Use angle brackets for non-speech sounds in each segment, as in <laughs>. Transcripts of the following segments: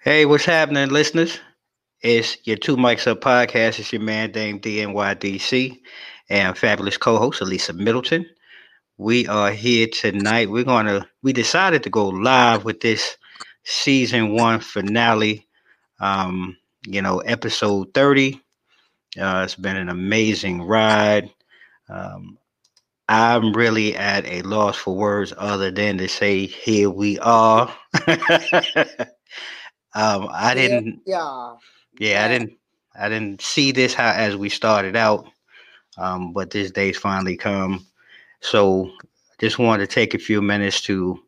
Hey, what's happening, listeners? It's your Two Mics Up podcast. It's your man, Dame DNYDC, and fabulous co-host Elisa Middleton. We are here tonight. We're gonna. We decided to go live with this season one finale. Um, you know, episode thirty. Uh, it's been an amazing ride. Um, I'm really at a loss for words other than to say, here we are. <laughs> Um, I didn't. Yeah. Yeah, I didn't. I didn't see this how as we started out, um, but this day's finally come. So, just wanted to take a few minutes to,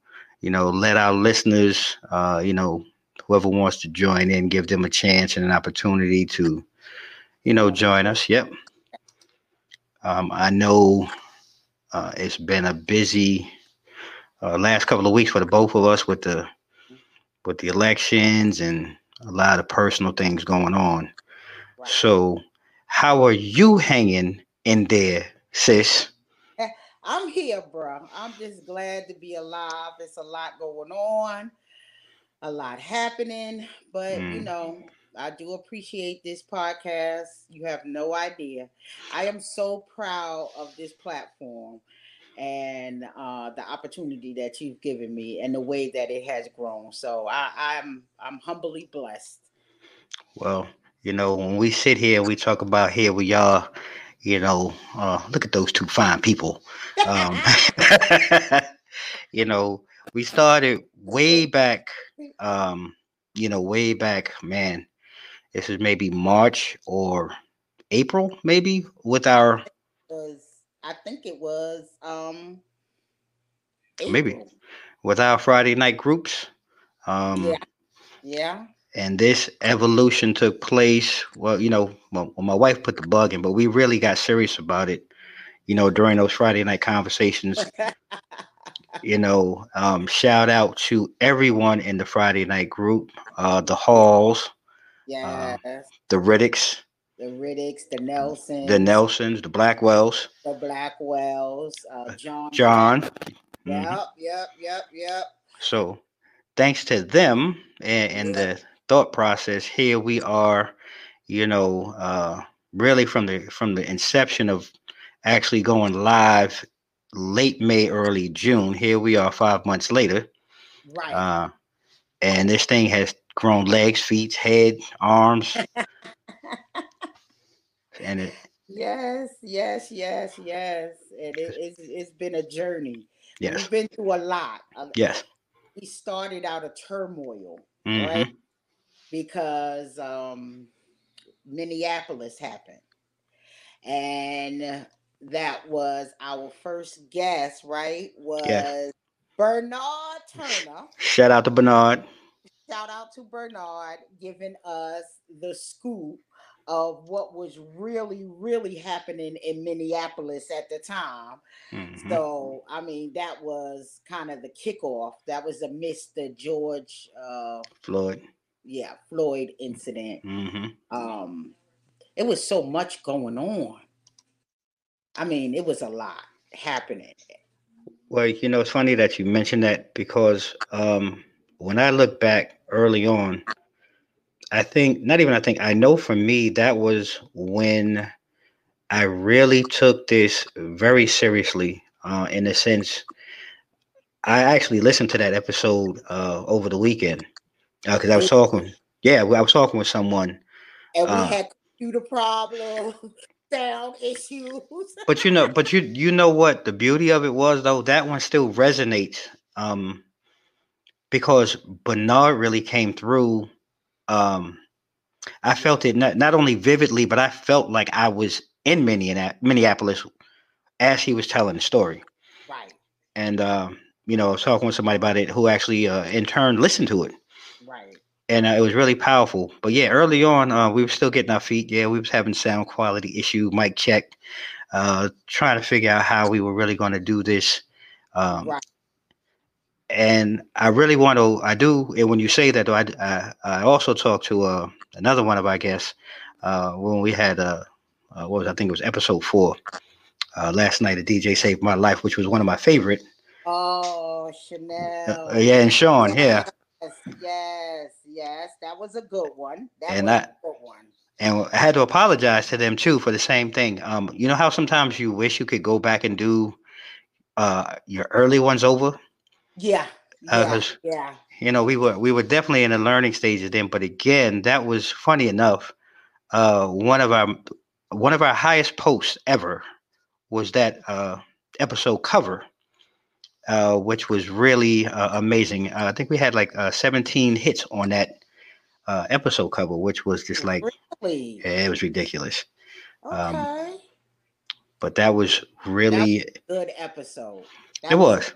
you know, let our listeners, uh, you know, whoever wants to join in, give them a chance and an opportunity to, you know, join us. Yep. Um, I know uh, it's been a busy uh, last couple of weeks for the both of us with the with the elections and a lot of personal things going on. Right. So, how are you hanging in there, sis? <laughs> I'm here, bro. I'm just glad to be alive. It's a lot going on, a lot happening, but you Mm. know, I do appreciate this podcast. You have no idea. I am so proud of this platform and uh, the opportunity that you've given me and the way that it has grown. So I, I'm I'm humbly blessed. Well, you know, when we sit here, we talk about here we are. You know, uh, look at those two fine people. Um, <laughs> you know, we started way back. Um, you know, way back, man. This is maybe March or April, maybe with our was I think it was um Maybe. April. with our Friday night groups. Um, Yeah. Yeah. and this evolution took place. Well, you know, well, my wife put the bug in, but we really got serious about it. You know, during those Friday night conversations. <laughs> You know, um, shout out to everyone in the Friday night group, uh, the Halls, yes. the Riddicks, the Riddicks, the Nelsons, the Nelsons, the Blackwells, the Blackwells, uh John. John. Mhm. Yep, yep, yep, yep. So, thanks to them and, and the thought process, here we are. You know, uh, really from the from the inception of actually going live late May, early June. Here we are, five months later, Right. uh, and this thing has grown legs, feet, head, arms, <laughs> and it yes, yes, yes, yes. And it, it's it's been a journey. yes, We've been through a lot. Yes, We started out of turmoil, mhm, right? Because um Minneapolis happened. And that was our first guest, right? Was Bernard Turner. Shout out to Bernard. Shout out to Bernard giving us the scoop of what was really, really happening in Minneapolis at the time. Mhm. So, I mean, that was kind of the kickoff. That was amidst the George, uh, Floyd. yeah, Floyd incident. hmm Um, it was so much going on. I mean, it was a lot happening. Well, you know, it's funny that you mentioned that because um, when I look back early on, I think, not even I think, I know for me, that was when I really took this very seriously uh, in the sense I actually listened to that episode uh, over the weekend because I was talking, yeah, I was talking with someone. And we Uh. had computer problems, <laughs> sound issues. But you know, but you you know what the beauty of it was though that one still resonates um because Bernard really came through um I felt it not, not only vividly but I felt like I was in Minneapolis as he was telling the story right, and um you know I was talking with somebody about it who actually uh, in turn listened to it right. and uh, it was really powerful. But yeah, early on, uh, we were still getting our feet. Yeah, we was having sound quality issue, mic check, uh, trying to figure out how we were really going to do this. Um, Right. And I really want to. I do. And when you say that, though, I I, I also talked to uh, another one of our guests uh, when we had uh, uh, what was I think it was episode four uh, last night. A DJ saved my life, which was one of my favorite. Oh, Uh, Chanel. yeah, and Sean, yeah. Yes, yes, yes, that was a good one. That And was I- a good one. and I had to apologize to them too for the same thing. Um, you know how sometimes you wish you could go back and do uh your early ones over. Yeah. Uh, yeah. You know, we were we were definitely in the learning stages then, but again, that was funny enough. Uh, one of our one of our highest posts ever was that uh episode cover, uh, which was really uh, amazing. Uh, I think we had like uh, 17 hits on that uh, episode cover, which was just like really. yeah, it was ridiculous. um, Okay. But that was really good episode. That it was.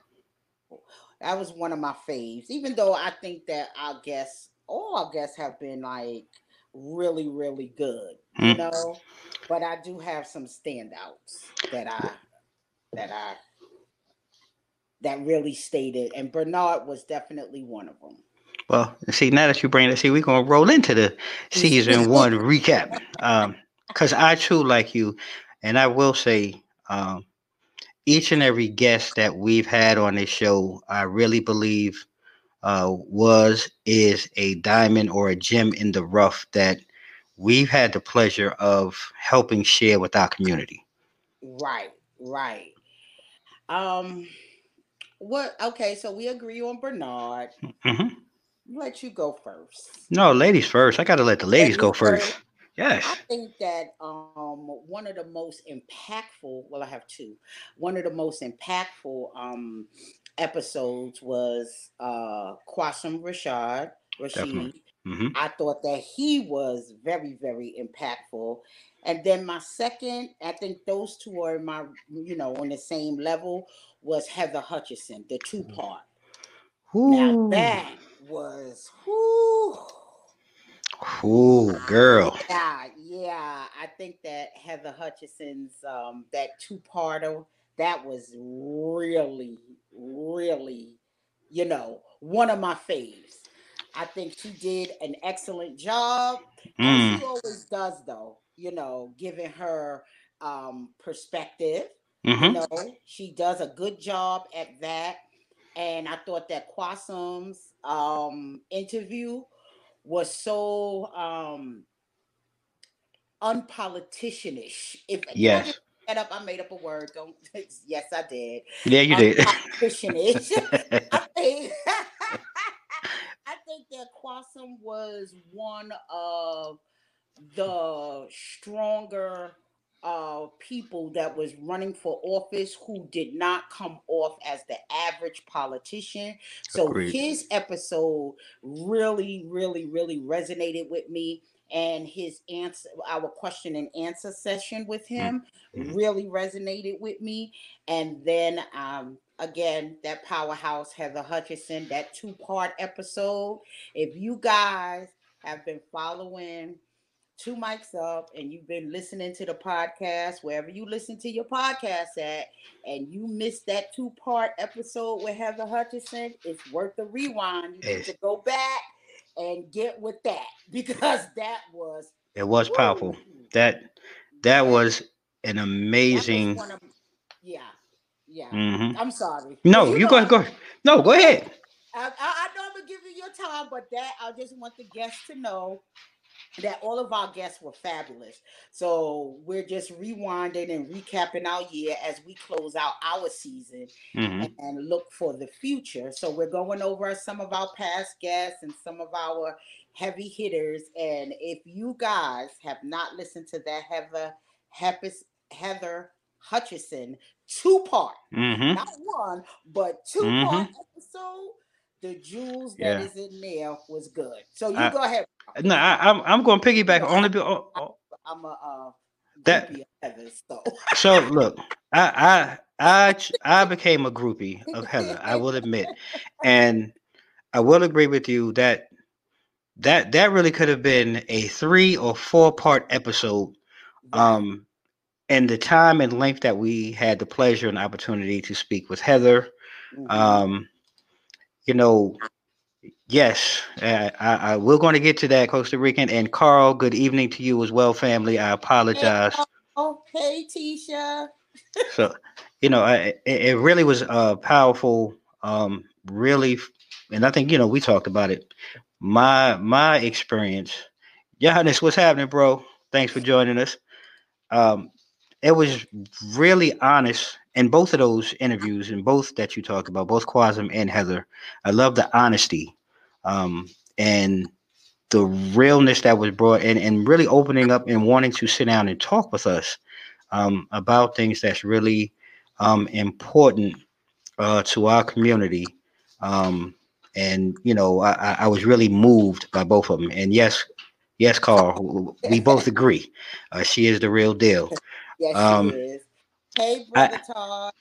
That was one of my faves. Even though I think that our guests, all our guests have been like really, really good. You Mm. know? But I do have some standouts that I that I that really stated. And Bernard was definitely one of them. Well, see, now that you bring it, see, we're gonna roll into the <laughs> season one recap. Um, because I too like you, and I will say, um, each and every guest that we've had on this show, I really believe uh was is a diamond or a gem in the rough that we've had the pleasure of helping share with our community. Right, right. Um what okay, so we agree on Bernard. hmm Let you go first. No, ladies first. I gotta let the ladies go first. first. Yes. I think that um, one of the most impactful, well, I have two. One of the most impactful um, episodes was uh, Quasim Rashad, Rashid. Definitely. hmm I thought that he was very, very impactful. And then my second, I think those two are my, you know, on the same level, was Heather Hutchison, the two part. Now that was, whoo. Ooh, girl. Yeah, yeah. I think that Heather Hutchison's um that two-parter that was really, really, you know, one of my faves. I think she did an excellent job. Mm. she always does, though, you know, giving her um perspective. hmm You know, she does a good job at that. And I thought that Quasim's um interview was so um unpoliticianish. If Yes. that up, I made up a word. Don't <laughs> yes, I did. Yeah, you did. Unpoliticianish. <laughs> I think <laughs> I think that Quasim was one of the stronger uh, people that was running for office who did not come off as the average politician. So Agreed. his episode really, really, really resonated with me. And his answer, our question and answer session with him Mhm. really resonated with me. And then um, again, that powerhouse Heather Hutchison, that two part episode. If you guys have been following Two Mics Up and you've been listening to the podcast, wherever you listen to your podcast at, and you missed that two part episode with Heather Hutchison it's worth the rewind. You need to go back and get with that <laughs> because that was It was powerful. That that was an that was amazing. of- yeah, yeah. Mhm. I'm sorry. No, But you know, go go. No, go ahead. I, I, I know I'm gonna give you your time, but that I just want the guests to know that all of our guests were fabulous. So we're just rewinding and recapping our year as we close out our season hmm and look for the future. So we're going over some of our past guests and some of our heavy hitters. And if you guys have not listened to that Heather Heppis, Heather Hutchison two part, hmm not one, but 2 part episode, the jewels that is Yeah. in there was good. So you I- go ahead. No, I, I'm I'm going to piggyback only. Be, oh, oh. I'm a uh, That- so So look, I I I I became a groupie of Heather. I will admit, and I will agree with you that that that really could have been a three or four part episode. Um, and the time and length that we had the pleasure and opportunity to speak with Heather, Mhm. um, you know, yes, uh, I, I we're going to get to that Costa Rican and Carl. Good evening to you as well, family. I apologize. oh, hey, Tisha. so you know I, it, it really was uh powerful um really and i think you know we talked about it my my experience. Johannes, what's happening, bro? Thanks for joining us. Um, it was really honest in both of those interviews, and both that you talked about, both Quasim and Heather. I love the honesty um, and the realness that was brought in, and really opening up and wanting to sit down and talk with us um, about things that's really um, important uh, to our community. Um, and you know, I, I was really moved by both of them. And yes, yes, Carl, we both agree. Uh, she is the real deal. Yes, um, she is. Hey, brother I, Todd.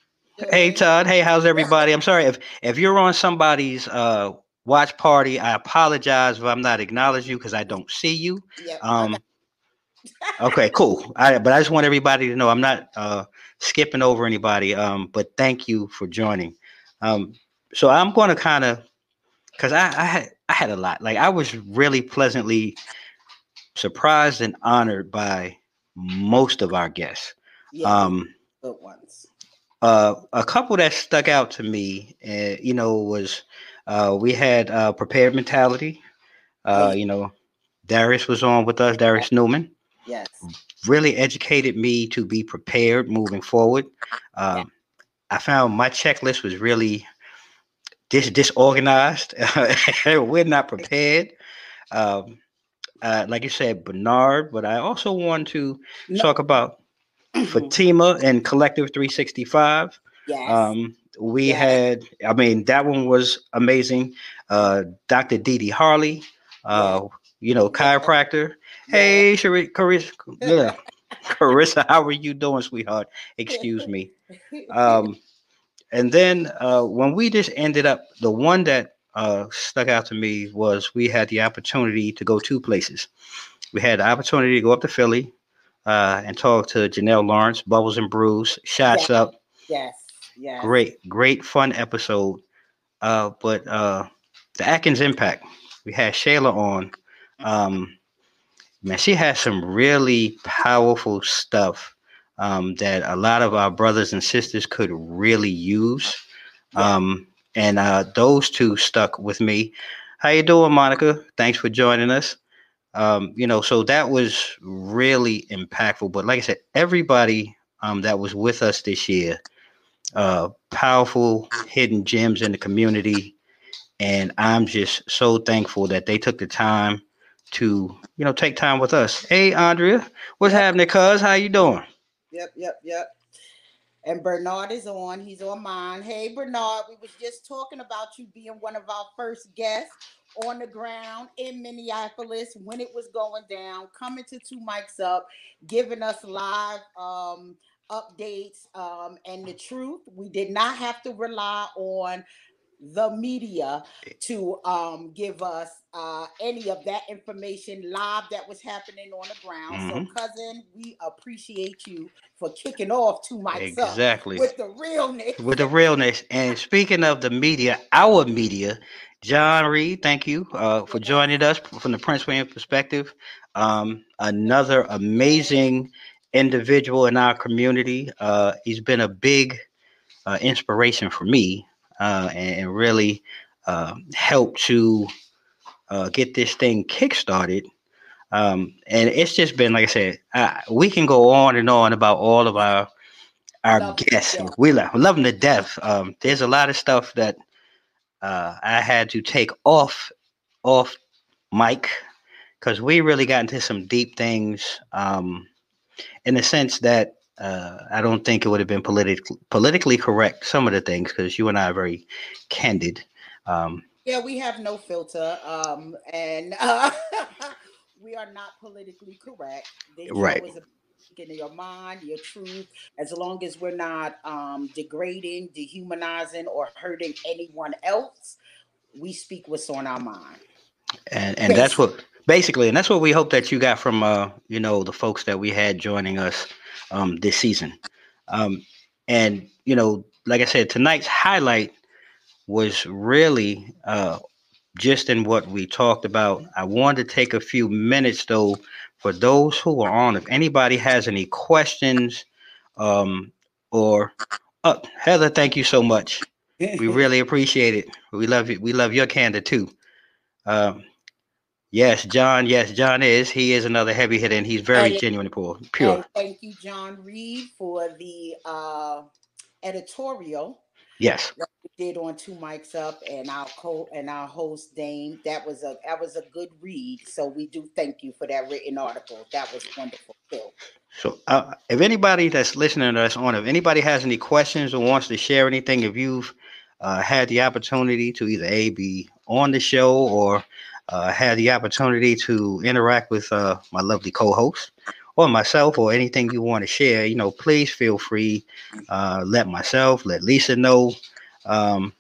Hey Todd. Hey, how's everybody? I'm sorry if if you're on somebody's uh watch party. I apologize if I'm not acknowledging you because I don't see you. Yep. Um. <laughs> okay, cool. I, but I just want everybody to know I'm not uh skipping over anybody. Um, but thank you for joining. Um, so I'm going to kind of because I, I had I had a lot. Like I was really pleasantly surprised and honored by most of our guests. Yeah, um, good ones. Uh, a couple that stuck out to me, uh, you know, was uh, we had uh, prepared mentality. Uh, you know, Darius was on with us, Darius Newman. Yes. Really educated me to be prepared moving forward. Um, I found my checklist was really dis- disorganized. <laughs> We're not prepared. Um, uh, like you said, Bernard, but I also want to no. talk about <clears throat> Fatima and Collective 365. Yes. Um, we yes. had, I mean, that one was amazing. Uh, Dr. Dee Dee Harley, uh, yeah. you know, chiropractor. Yeah. Hey, Shari- Carissa, yeah. <laughs> Carissa, how are you doing, sweetheart? Excuse me. <laughs> Um, and then uh, when we just ended up, the one that uh, stuck out to me was we had the opportunity to go two places. We had the opportunity to go up to Philly uh, and talk to Janelle Lawrence, Bubbles and Brews, Shots yes. Up. Yes, yes. Great, great, fun episode. Uh, but uh, the Atkins Impact, we had Shayla on. Um, man, she has some really powerful stuff um, that a lot of our brothers and sisters could really use. Um, and uh, those two stuck with me. How you doing, Monica? Thanks for joining us. Um, you know, so that was really impactful. But like I said, everybody um, that was with us this year, uh, powerful hidden gems in the community, and I'm just so thankful that they took the time to, you know, take time with us. Hey, Andrea, what's happening, cuz? How you doing? Yep, yep, yep. And Bernard is on. He's on mine. Hey, Bernard, we was just talking about you being one of our first guests on the ground in Minneapolis when it was going down, coming to two mics up, giving us live um, updates um, and the truth. We did not have to rely on the media to um, give us uh, any of that information live that was happening on the ground. Mm-hmm. So, cousin, we appreciate you for kicking off Two Mics exactly with the realness. With the realness. And speaking of the media, our media, John Reed, thank you uh, for joining us from the Prince William perspective. Um, another amazing individual in our community. Uh, he's been a big uh, inspiration for me uh, and, and, really uh, help to uh, get this thing kickstarted. Um, and it's just been, like I said, we can go on and on about all of our our love guests. We love, love them to death. Um, there's a lot of stuff that uh, I had to take off off mic because we really got into some deep things um, in the sense that uh, I don't think it would have been politically politically correct some of the things because you and I are very candid. Um, yeah, we have no filter, um, and <laughs> uh, we are not politically correct. This right. In your mind, your truth, as long as we're not um, degrading, dehumanizing, or hurting anyone else, we speak what's on our mind. And and that's what basically, and that's what we hope that you got from uh, you know the folks that we had joining us um, this season. Um, and you know, like I said, tonight's highlight was really uh, just in what we talked about. I wanted to take a few minutes though for those who are on. If anybody has any questions, um, or uh, Heather, thank you so much. we really appreciate it. We love you. We love your candor too. Um, Yes, John. Yes, John is. He is another heavy hitter, and he's very And- genuine, pure. Pure. And thank you, John Reed, for the uh, editorial Yes. we did on Two Mics Up and our co and our host Dame. That was a that was a good read. So we do thank you for that written article. That was wonderful too. So, uh, if anybody that's listening to us on, if anybody has any questions or wants to share anything, if you've uh, had the opportunity to either a be on the show or uh, had the opportunity to interact with uh, my lovely co-host or myself or anything you want to share, you know, please feel free. Uh, let myself, let Lisa know. Um,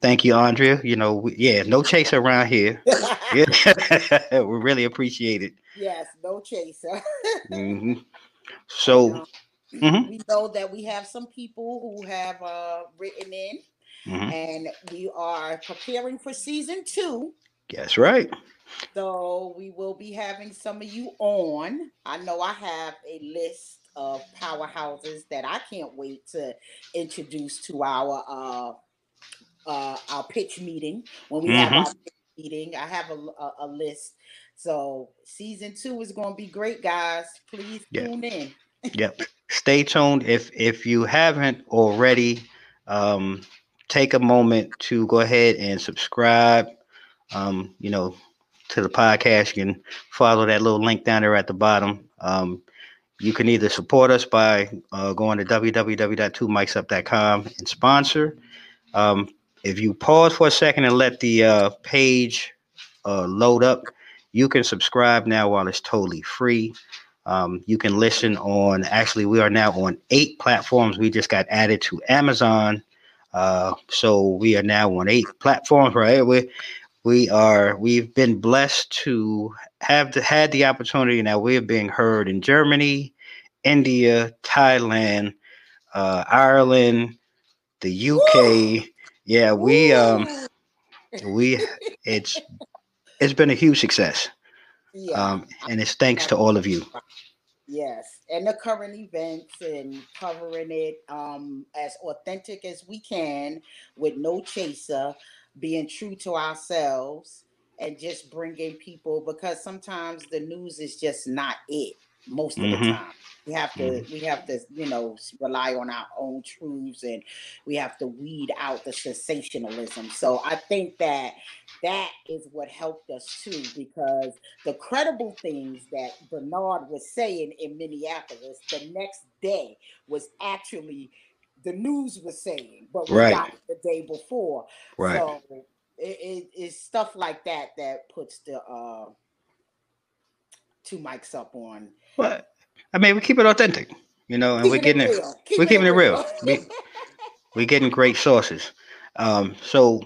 thank you, Andrea. You know, we, yeah, no chaser around here. Yeah, <laughs> <laughs> we really appreciate it. yes, no chaser. <laughs> hmm So. Mhm. We know that we have some people who have uh, written in, mhm. and we are preparing for season two. That's right. So we will be having some of you on. I know I have a list of powerhouses that I can't wait to introduce to our uh, uh, our pitch meeting when we have our pitch meeting. I have a, a, a list. So season two is going to be great, guys. Please tune in. Yep. Stay tuned. If if you haven't already, um, take a moment to go ahead and subscribe. Um, you know, to the podcast. You can follow that little link down there at the bottom. Um, you can either support us by uh, going to www.2micsup.com and sponsor. Um, if you pause for a second and let the uh, page uh, load up, you can subscribe now while it's totally free. Um, you can listen on, actually, we are now on eight platforms. We just got added to Amazon. Uh, so we are now on eight platforms, right? We, we are, we've been blessed to have the, had the opportunity. Now we're being heard in Germany, India, Thailand, uh, Ireland, the UK. Yeah, we, um, we, it's, it's been a huge success. yeah. Um, and it's thanks to all of you. Yes, and the current events and covering it um, as authentic as we can with no chaser, being true to ourselves, and just bringing people because sometimes the news is just not it most of Mhm. the time. We have to we have to you know rely on our own truths and we have to weed out the sensationalism. So I think that that is what helped us too because the credible things that Bernard was saying in Minneapolis the next day was actually the news was saying, but we Right. got the day before. Right. So it, it, it's stuff like that that puts the uh, two mics up on. But I mean, we keep it authentic, you know, and we're getting it. real. we're keeping it real. We- We're getting great sources. Um, so,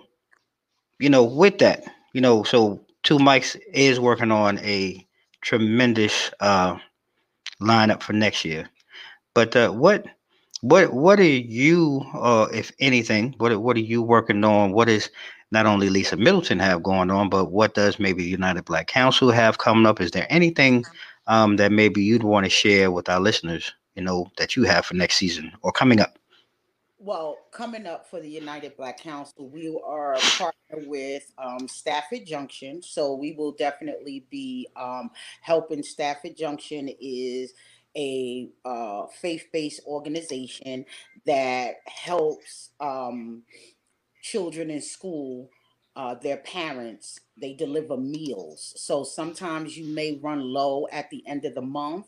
you know, with that, you know, so Two Mics is working on a tremendous uh, lineup for next year. But uh, what, what, what are you, uh, if anything, what, what are you working on? What is not only Lisa Middleton have going on, but what does maybe United Black Council have coming up? Is there anything um, that maybe you'd want to share with our listeners, you know, that you have for next season or coming up? Well, coming up for the United Black Council, we are partner with um, Stafford Junction, so we will definitely be um, helping. Stafford Junction is a uh, faith-based organization that helps um, children in school. Uh, their parents they deliver meals, so sometimes you may run low at the end of the month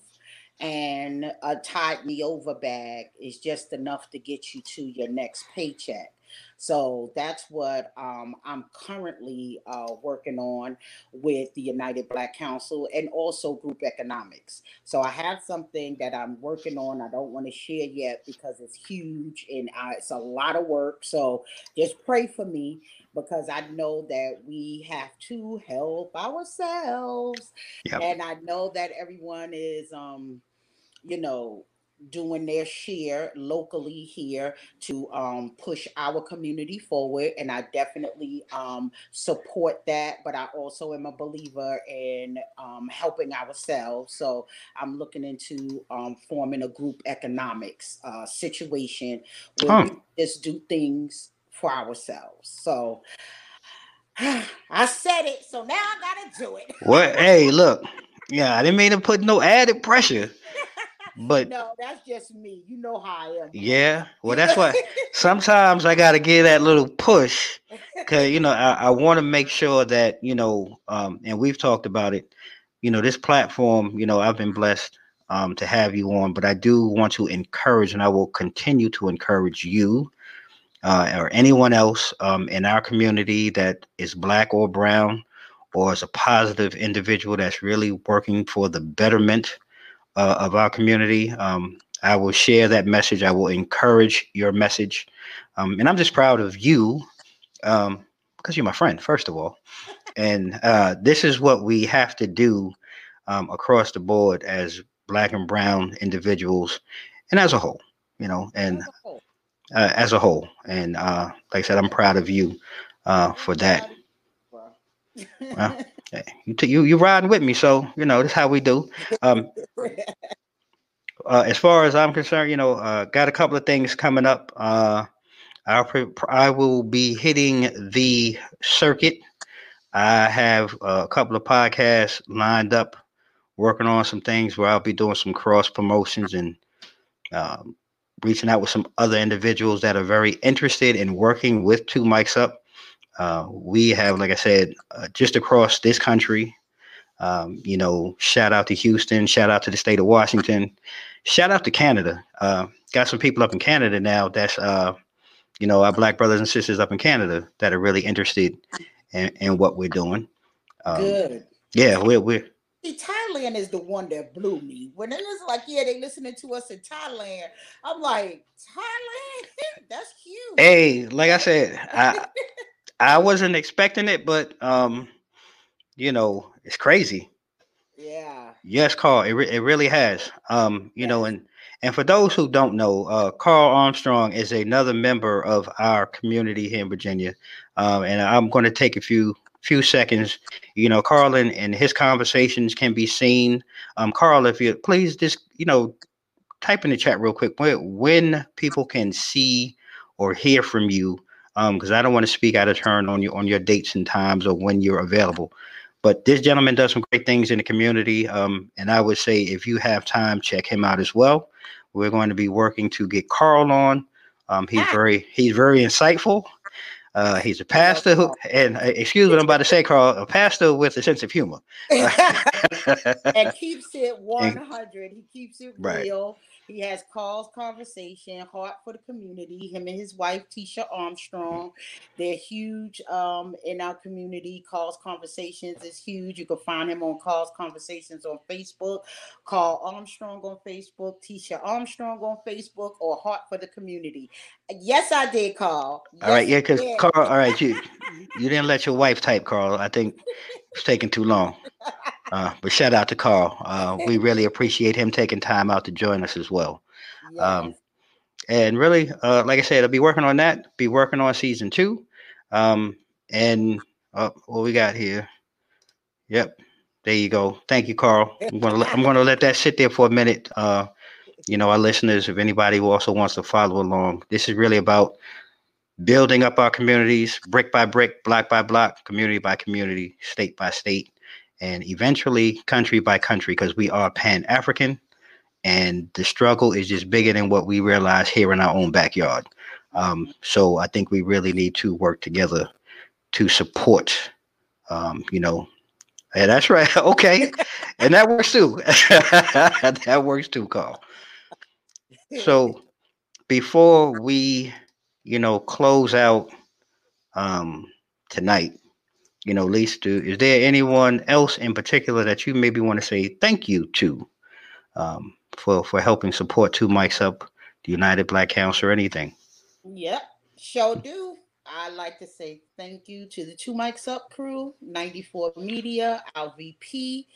and a tide me over bag is just enough to get you to your next paycheck. So that's what um, I'm currently uh, working on with the United Black Council and also group economics. So I have something that I'm working on. I don't want to share yet because it's huge and uh, it's a lot of work. So just pray for me because I know that we have to help ourselves Yep. and I know that everyone is, um, you know, doing their share locally here to um, push our community forward. And I definitely um, support that. But I also am a believer in um, helping ourselves. So I'm looking into um, forming a group economics uh, situation where we Oh. just do things for ourselves. So <sighs> I said it, so now I gotta do it. What? hey, look. Yeah, I didn't mean to put no added pressure. <laughs> But no, that's just me. You know how I am. Yeah, well, that's why <laughs> sometimes I got to give that little push because you know I, I want to make sure that you know, um, and we've talked about it. You know, this platform. You know, I've been blessed um, to have you on, but I do want to encourage, and I will continue to encourage you uh, or anyone else um, in our community that is black or brown or is a positive individual that's really working for the betterment uh, of our community. Um, I will share that message. I will encourage your message. Um, and I'm just proud of you because um, you're my friend, first of all. And uh, this is what we have to do um, across the board as black and brown individuals and as a whole, you know, and uh, as a whole. And uh, like I said, I'm proud of you uh, for that. Well, you, t- you you riding with me, so you know that's how we do. Um, uh, as far as I'm concerned, you know, uh, got a couple of things coming up. Uh, I'll pre- I will be hitting the circuit. I have a couple of podcasts lined up, working on some things where I'll be doing some cross promotions and um, reaching out with some other individuals that are very interested in working with Two Mics Up. Uh, we have, like I said, uh, just across this country. Um, you know, shout out to Houston, shout out to the state of Washington, shout out to Canada. Uh, got some people up in Canada now that's, uh, you know, our black brothers and sisters up in Canada that are really interested in, in what we're doing. Um, Good. Yeah, we're, we're See, Thailand is the one that blew me. When it was like, yeah, they listening to us in Thailand. I'm like, Thailand? <laughs> That's huge. Hey, like I said, I <laughs> I wasn't expecting it, but um, you know, it's crazy. Yeah. Yes, Carl. It, re- it really has. Um, you yes. know, and and for those who don't know, uh, Carl Armstrong is another member of our community here in Virginia, um, and I'm going to take a few few seconds. You know, Carl and, and his conversations can be seen. Um, Carl, if you please just you know type in the chat real quick when, when people can see or hear from you because um, I don't want to speak out of turn on you on your dates and times or when you're available. But this gentleman does some great things in the community, um, and I would say if you have time, check him out as well. We're going to be working to get Carl on. Um, he's very he's very insightful. Uh, he's a pastor who, and uh, excuse me, I'm about to say, Carl, a pastor with a sense of humor, <laughs> and <laughs> keeps it 100. He keeps it real. Right. He has calls, conversation, heart for the community. Him and his wife, Tisha Armstrong, they're huge um, in our community. Carl's Conversations is huge. You can find him on Carl's Conversations on Facebook. Carl Armstrong on Facebook. Tisha Armstrong on Facebook or Heart for the Community. Yes, I did call. Yes, all right, yeah, because Carl. All right, you you didn't let your wife type, Carl. I think it's taking too long. <laughs> Uh, but shout out to Carl. Uh, we really appreciate him taking time out to join us as well. Yes. Um, and really, uh, like I said, I'll be working on that. Be working on season two. Um, and uh, what we got here? Yep, there you go. Thank you, Carl. I'm gonna let, I'm gonna let that sit there for a minute. Uh, you know, our listeners, if anybody who also wants to follow along, this is really about building up our communities brick by brick, block by block, community by community, state by state and eventually country by country because we are Pan African and the struggle is just bigger than what we realize here in our own backyard. Um, so I think we really need to work together to support, um, you know, yeah, that's right. <laughs> Okay. and that works too. <laughs> that works too, Carl. So before we, you know, close out um, tonight, you know, least to, is there anyone else in particular that you maybe want to say thank you to um, for for helping support Two Mics Up, the United Black Council, or anything? Yep, sure do. I'd like to say thank you to the Two Mics Up crew, 94 Media, our VP,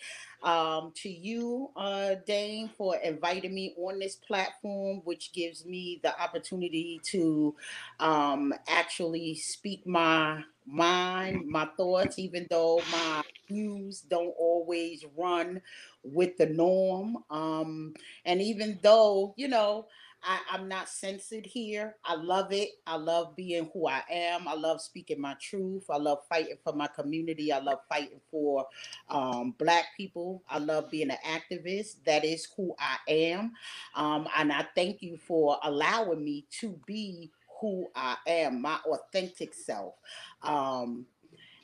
um, to you, uh, Dame, for inviting me on this platform, which gives me the opportunity to um, actually speak my mind, my thoughts, even though my views don't always run with the norm. Um, and even though, you know, I, I'm not censored here. I love it. I love being who I am. I love speaking my truth. I love fighting for my community. I love fighting for um, Black people. I love being an activist. That is who I am. Um, and I thank you for allowing me to be who I am, my authentic self. Um,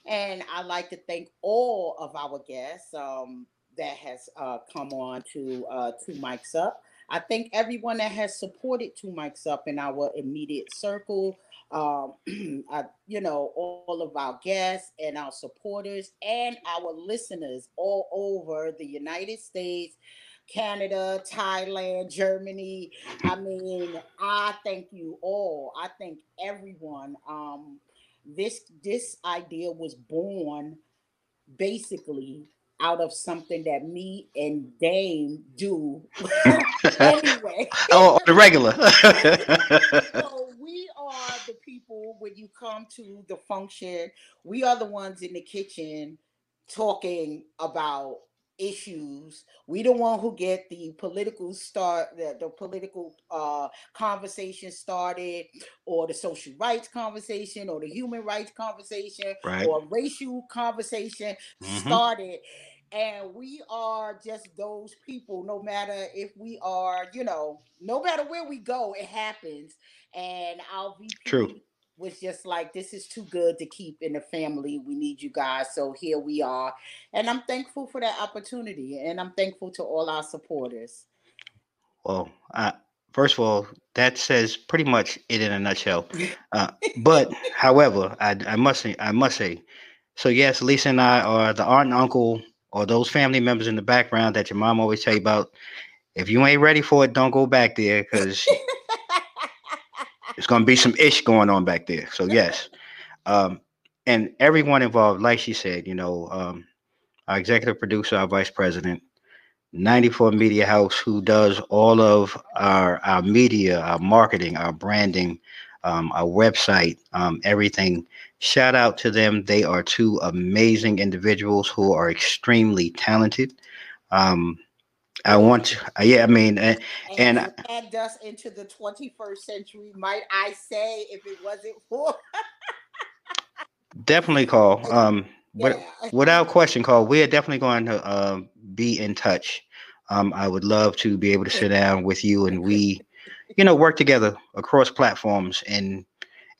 and I'd like to thank all of our guests um, that has uh, come on to uh, Two Mics Up. I thank everyone that has supported Two Mics Up in our immediate circle. Um, <clears throat> I, you know, all of our guests and our supporters and our listeners all over the United States, Canada, Thailand, Germany. I mean, I thank you all. I thank everyone. Um, this this idea was born basically out of something that me and Dame do <laughs> <laughs> anyway. oh, the regular. <laughs> so we are the people when you come to the function, we are the ones in the kitchen talking about issues. We the one who get the political start, the, the political uh, conversation started, or the social rights conversation, or the human rights conversation, right. or racial conversation mm-hmm. started. And we are just those people, no matter if we are, you know, no matter where we go, it happens. And our VP True was just like, this is too good to keep in the family. We need you guys. So here we are. And I'm thankful for that opportunity. And I'm thankful to all our supporters. Well, uh, first of all, that says pretty much it in a nutshell. <laughs> Uh, but however, I, I must say, I must say, so yes, Lisa and I are the aunt and uncle or those family members in the background that your mom always tell you about. If you ain't ready for it, don't go back there because It's to be some ish going on back there. So yes, um, and everyone involved, like she said, you know, um, our executive producer, our vice president, 94 Media House, who does all of our our media, our marketing, our branding, um, our website, um, everything. Shout out to them. They are two amazing individuals who are extremely talented. Um, I want to, uh, yeah, I mean, and, and, and add us into the 21st century, might I say, if it wasn't <laughs> for. definitely call. Um, but yeah. without question, call. We are definitely going to uh, be in touch. Um, I would love to be able to sit down with you and we, you know, work together across platforms and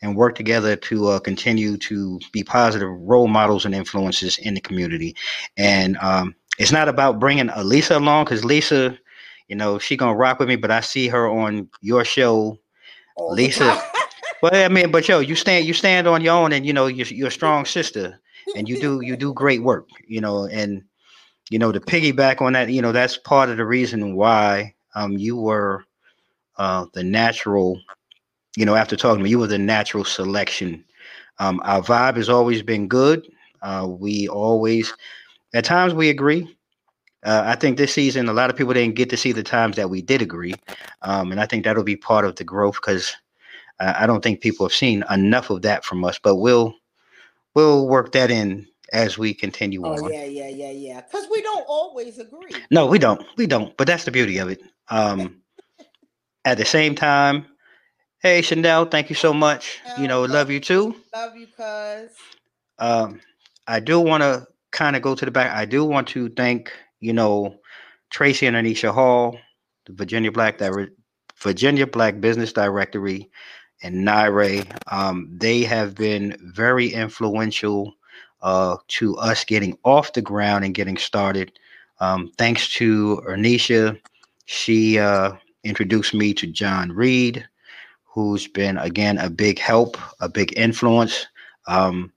and work together to uh, continue to be positive role models and influences in the community. And um, it's not about bringing Lisa along because Lisa, you know, she gonna rock with me. But I see her on your show, Lisa. <laughs> well, I mean, but yo, you stand you stand on your own, and you know you're you're a strong sister, and you do you do great work, you know, and you know to piggyback on that, you know, that's part of the reason why um you were uh the natural, you know, after talking to me, you were the natural selection. Um, our vibe has always been good. Uh, we always at times we agree. Uh, I think this season a lot of people didn't get to see the times that we did agree, um, and I think that'll be part of the growth because I don't think people have seen enough of that from us. But we'll we'll work that in as we continue oh, on. yeah, yeah, yeah, yeah. Because we don't always agree. No, we don't. We don't. But that's the beauty of it. Um, at the same time, hey Chanel, thank you so much. you know, love, love you too. Love you, cuz. Um, I do want to kind of go to the back, I do want to thank, you know, Tracy and Anisha Hall, the Virginia Black Di- Virginia Black Business Directory, and NIRE. Um, they have been very influential uh, to us getting off the ground and getting started. Um, thanks to Anisha, she uh, introduced me to John Reed, who's been again a big help, a big influence. Um,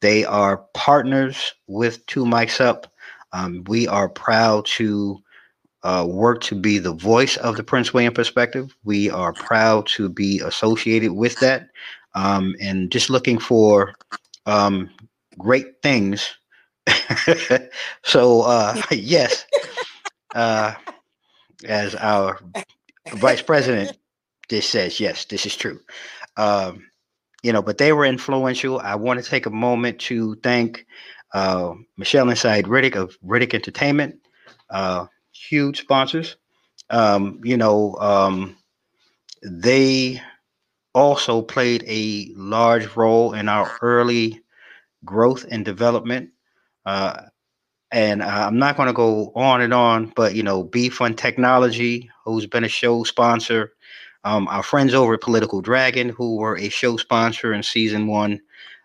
they are partners with Two Mics Up. Um, we are proud to uh, work to be the voice of the Prince William perspective. We are proud to be associated with that um, and just looking for um, great things. <laughs> so, uh, <laughs> yes, uh, as our vice president this says, yes, this is true. Um, you know, but they were influential. I want to take a moment to thank uh, Michelle Inside Riddick of Riddick Entertainment, uh, huge sponsors. Um, you know, um, they also played a large role in our early growth and development. Uh, and I'm not going to go on and on, but you know, B Fun Technology, who's been a show sponsor, um, our friends over at Political Dragon, who were a show sponsor in season one,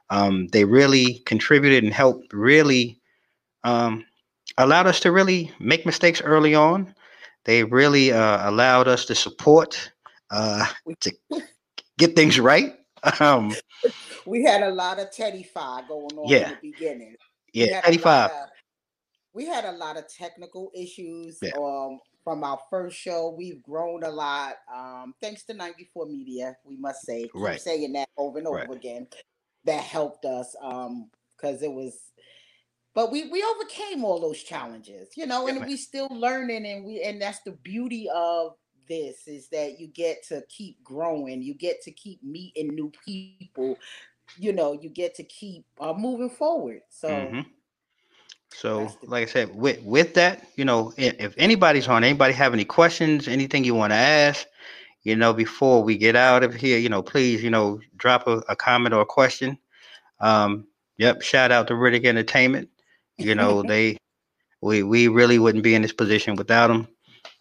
um, they really contributed and helped really um, allowed us to really make mistakes early on. They really uh, allowed us to support uh, to get things right. Um, <laughs> we had a lot of Teddy Five going on yeah. in the beginning. Yeah, Teddy Five. We had a lot of technical issues yeah. um, from our first show. We've grown a lot um, thanks to 94 Media, we must say. Keep right. saying that over and over right. again. That helped us because um, it was but we we overcame all those challenges you know and we still learning and we and that's the beauty of this is that you get to keep growing you get to keep meeting new people you know you get to keep uh, moving forward so mm-hmm. So like i said with with that you know if, anybody's on anybody have any questions anything you want to ask you know before we get out of here you know please you know drop a, a comment or a question um yep shout out to riddick entertainment you know, <laughs> they we we really wouldn't be in this position without them.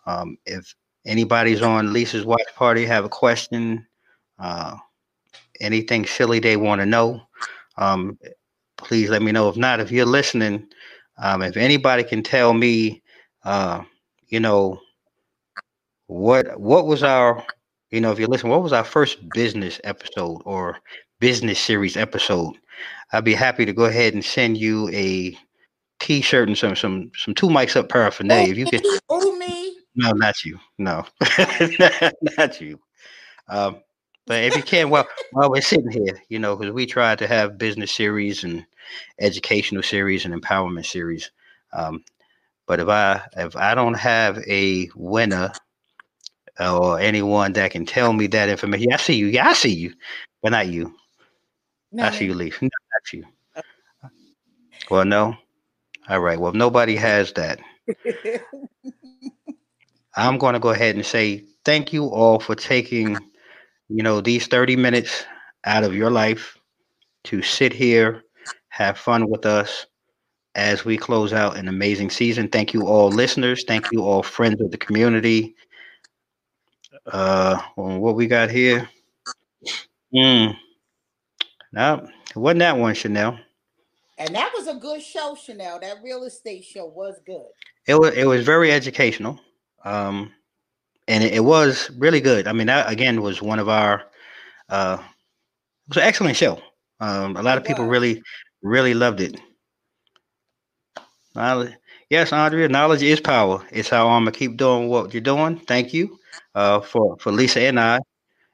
Um, if anybody's on Lisa's watch party, have a question, uh, anything silly they want to know, um, please let me know. If not, if you're listening, um, if anybody can tell me, uh, you know, what what was our, you know, if you listen, what was our first business episode or business series episode? I'd be happy to go ahead and send you a t-shirt and some some some two mics up paraphernalia. If you can, oh me, no, not you, no, <laughs> not you. Um, but if you can, well, while we're sitting here, you know, because we try to have business series and educational series and empowerment series. Um, but if I if I don't have a winner or anyone that can tell me that information, yeah, I see you, yeah, I see you, but not you. No, I see you leave. No, not you. Well, no. All right. Well, if nobody has that, <laughs> I'm going to go ahead and say thank you all for taking, you know, these 30 minutes out of your life to sit here, have fun with us as we close out an amazing season. Thank you all listeners. Thank you all friends of the community. Uh, what we got here? Hmm. No, it wasn't that one, Chanel. And that was a good show, Chanel. That real estate show was good. It was it was very educational. Um and it, it was really good. I mean, that again was one of our uh it was an excellent show. Um a lot of people really really loved it. Knowledge, yes, Andrea, knowledge is power. It's how I'm gonna keep doing what you're doing. Thank you uh, for for Lisa and I.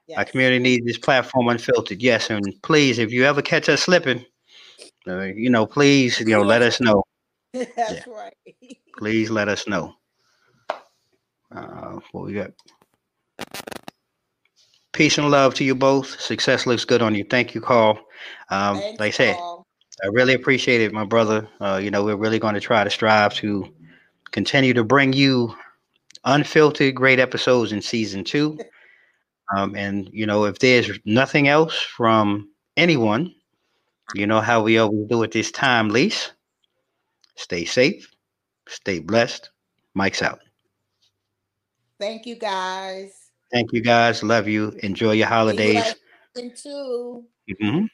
Yes. Our community needs this platform unfiltered. Yes, and please, if you ever catch us slipping, uh, you know, please, you know, let us know. <laughs> That's yeah. right. please let us know. Uh, what we got? Peace and love to you both. Success looks good on you. Thank you, Carl. Um, Thanks, like I said, Carl. I really appreciate it, my brother. Uh, you know, we're really going to try to strive to continue to bring you unfiltered great episodes in season two. <laughs> Um, and you know, if there's nothing else from anyone, you know how we always do it this time, Lise. Stay safe, stay blessed. Mics out. Thank you, guys. Thank you, guys. Love you. Enjoy your holidays. You too. Mm-hmm.